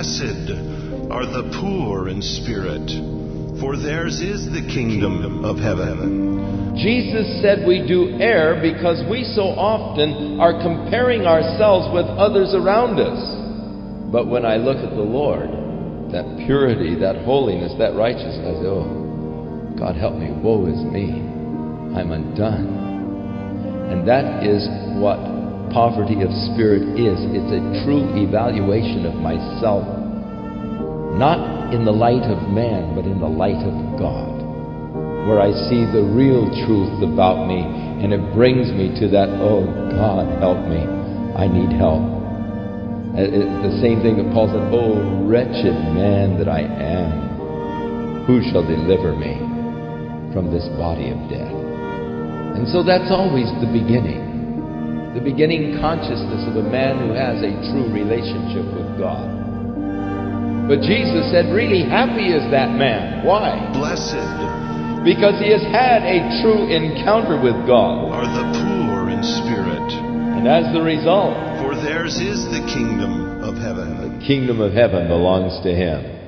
Blessed are the poor in spirit, for theirs is the kingdom of heaven. Jesus said we do err because we so often are comparing ourselves with others around us. But when I look at the Lord, that purity, that holiness, that righteousness, oh, God help me, woe is me. I'm undone. And that is what poverty of spirit is. It's a true evaluation of myself, not in the light of man, but in the light of God, where I see the real truth about me, and it brings me to that, oh, God, help me. I need help. Uh, the same thing that Paul said, Oh, wretched man that I am, who shall deliver me from this body of death? And so that's always the beginning the beginning consciousness of a man who has a true relationship with God. But Jesus said, Really happy is that man. Why? Blessed Because he has had a true encounter with God. are the poor in spirit, And as the result, for theirs is the kingdom of heaven. the kingdom of heaven belongs to him.